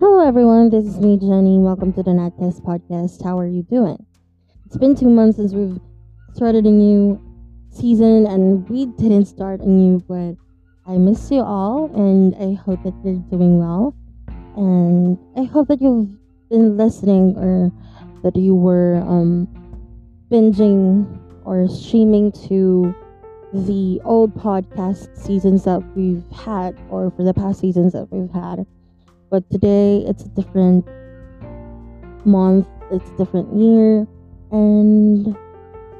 Hello, everyone. This is me, Jenny. Welcome to the Night Cast Podcast. How are you doing? It's been two months since we've started a new season, and we didn't start anew, but I miss you all, and I hope that you're doing well. And I hope that you've been listening or that you were um, binging or streaming to the old podcast seasons that we've had, or for the past seasons that we've had. But today it's a different month, it's a different year, and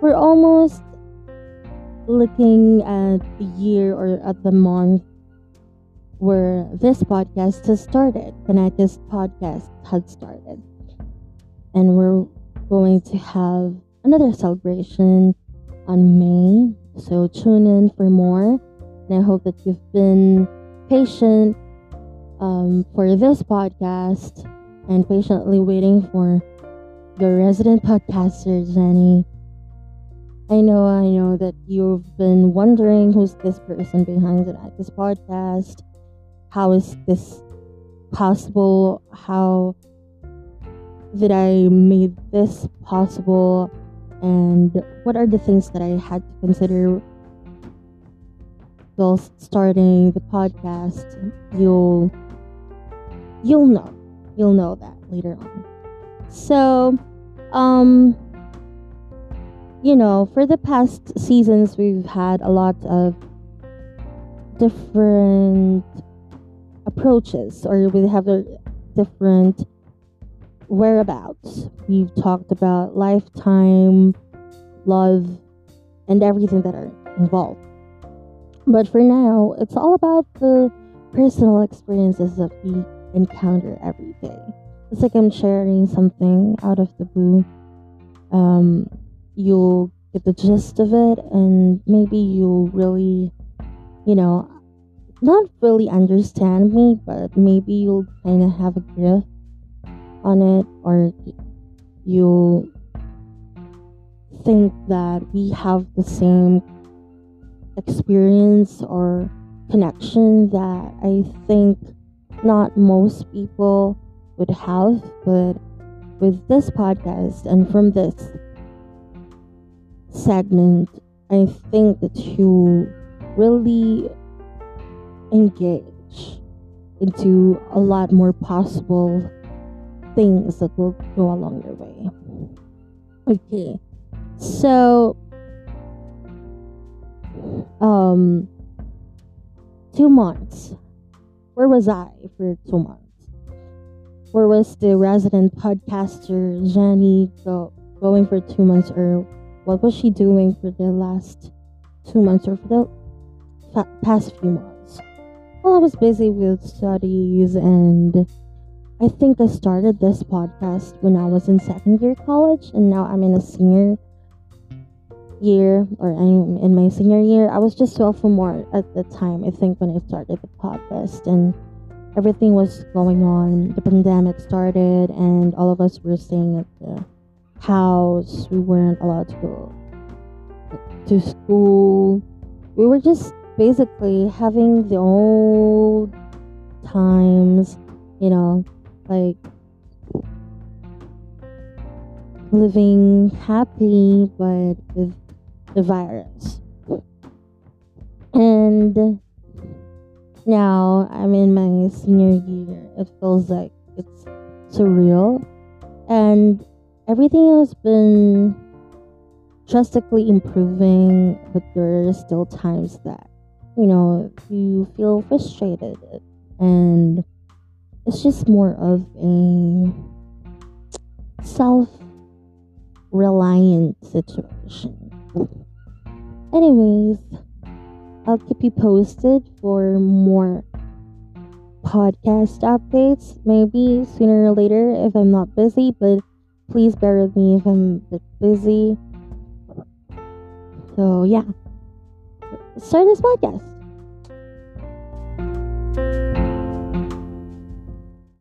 we're almost looking at the year or at the month where this podcast has started, Night Cast podcast had started. And we're going to have another celebration on May. So tune in for more. And I hope that you've been patient um, for this podcast and patiently waiting for your resident podcaster, Jenny. I know, I know that you've been wondering who's this person behind this podcast. How is this possible? How did I make this possible? And what are the things that I had to consider while starting the podcast? You'll you'll know. You'll know that later on. So, um you know, for the past seasons, we've had a lot of different approaches, or we have a different whereabouts. We've talked about lifetime, love, and everything that are involved. But for now, it's all about the personal experiences that we encounter every day. It's like I'm sharing something out of the blue. Um, you'll get the gist of it and maybe you'll really you know not really understand me but maybe you'll kind of have a grip on it or you'll think that we have the same experience or connection that I think not most people would have but with this podcast and from this segment, I think that you really engage into a lot more possible things that will go along your way. Okay, so um, two months. Where was I for two months? Where was the resident podcaster Jenny go, going for two months or what was she doing for the last two months or for the fa- past few months? Well, I was busy with studies, and I think I started this podcast when I was in second year college, and now I'm in a senior year, or I'm in my senior year. I was just sophomore at the time, I think, when I started the podcast, and everything was going on. The pandemic started, and all of us were staying at the house. We weren't allowed to go to school. We were just basically having the old times, you know, like living happy but with the virus. And now I'm in my senior year. It feels like it's surreal. And everything has been drastically improving, but there are still times that, you know, you feel frustrated and it's just more of a self reliant situation. Anyways, I'll keep you posted for more podcast updates, maybe sooner or later if I'm not busy, but Please bear with me if I'm a bit busy. So, yeah. Start this podcast.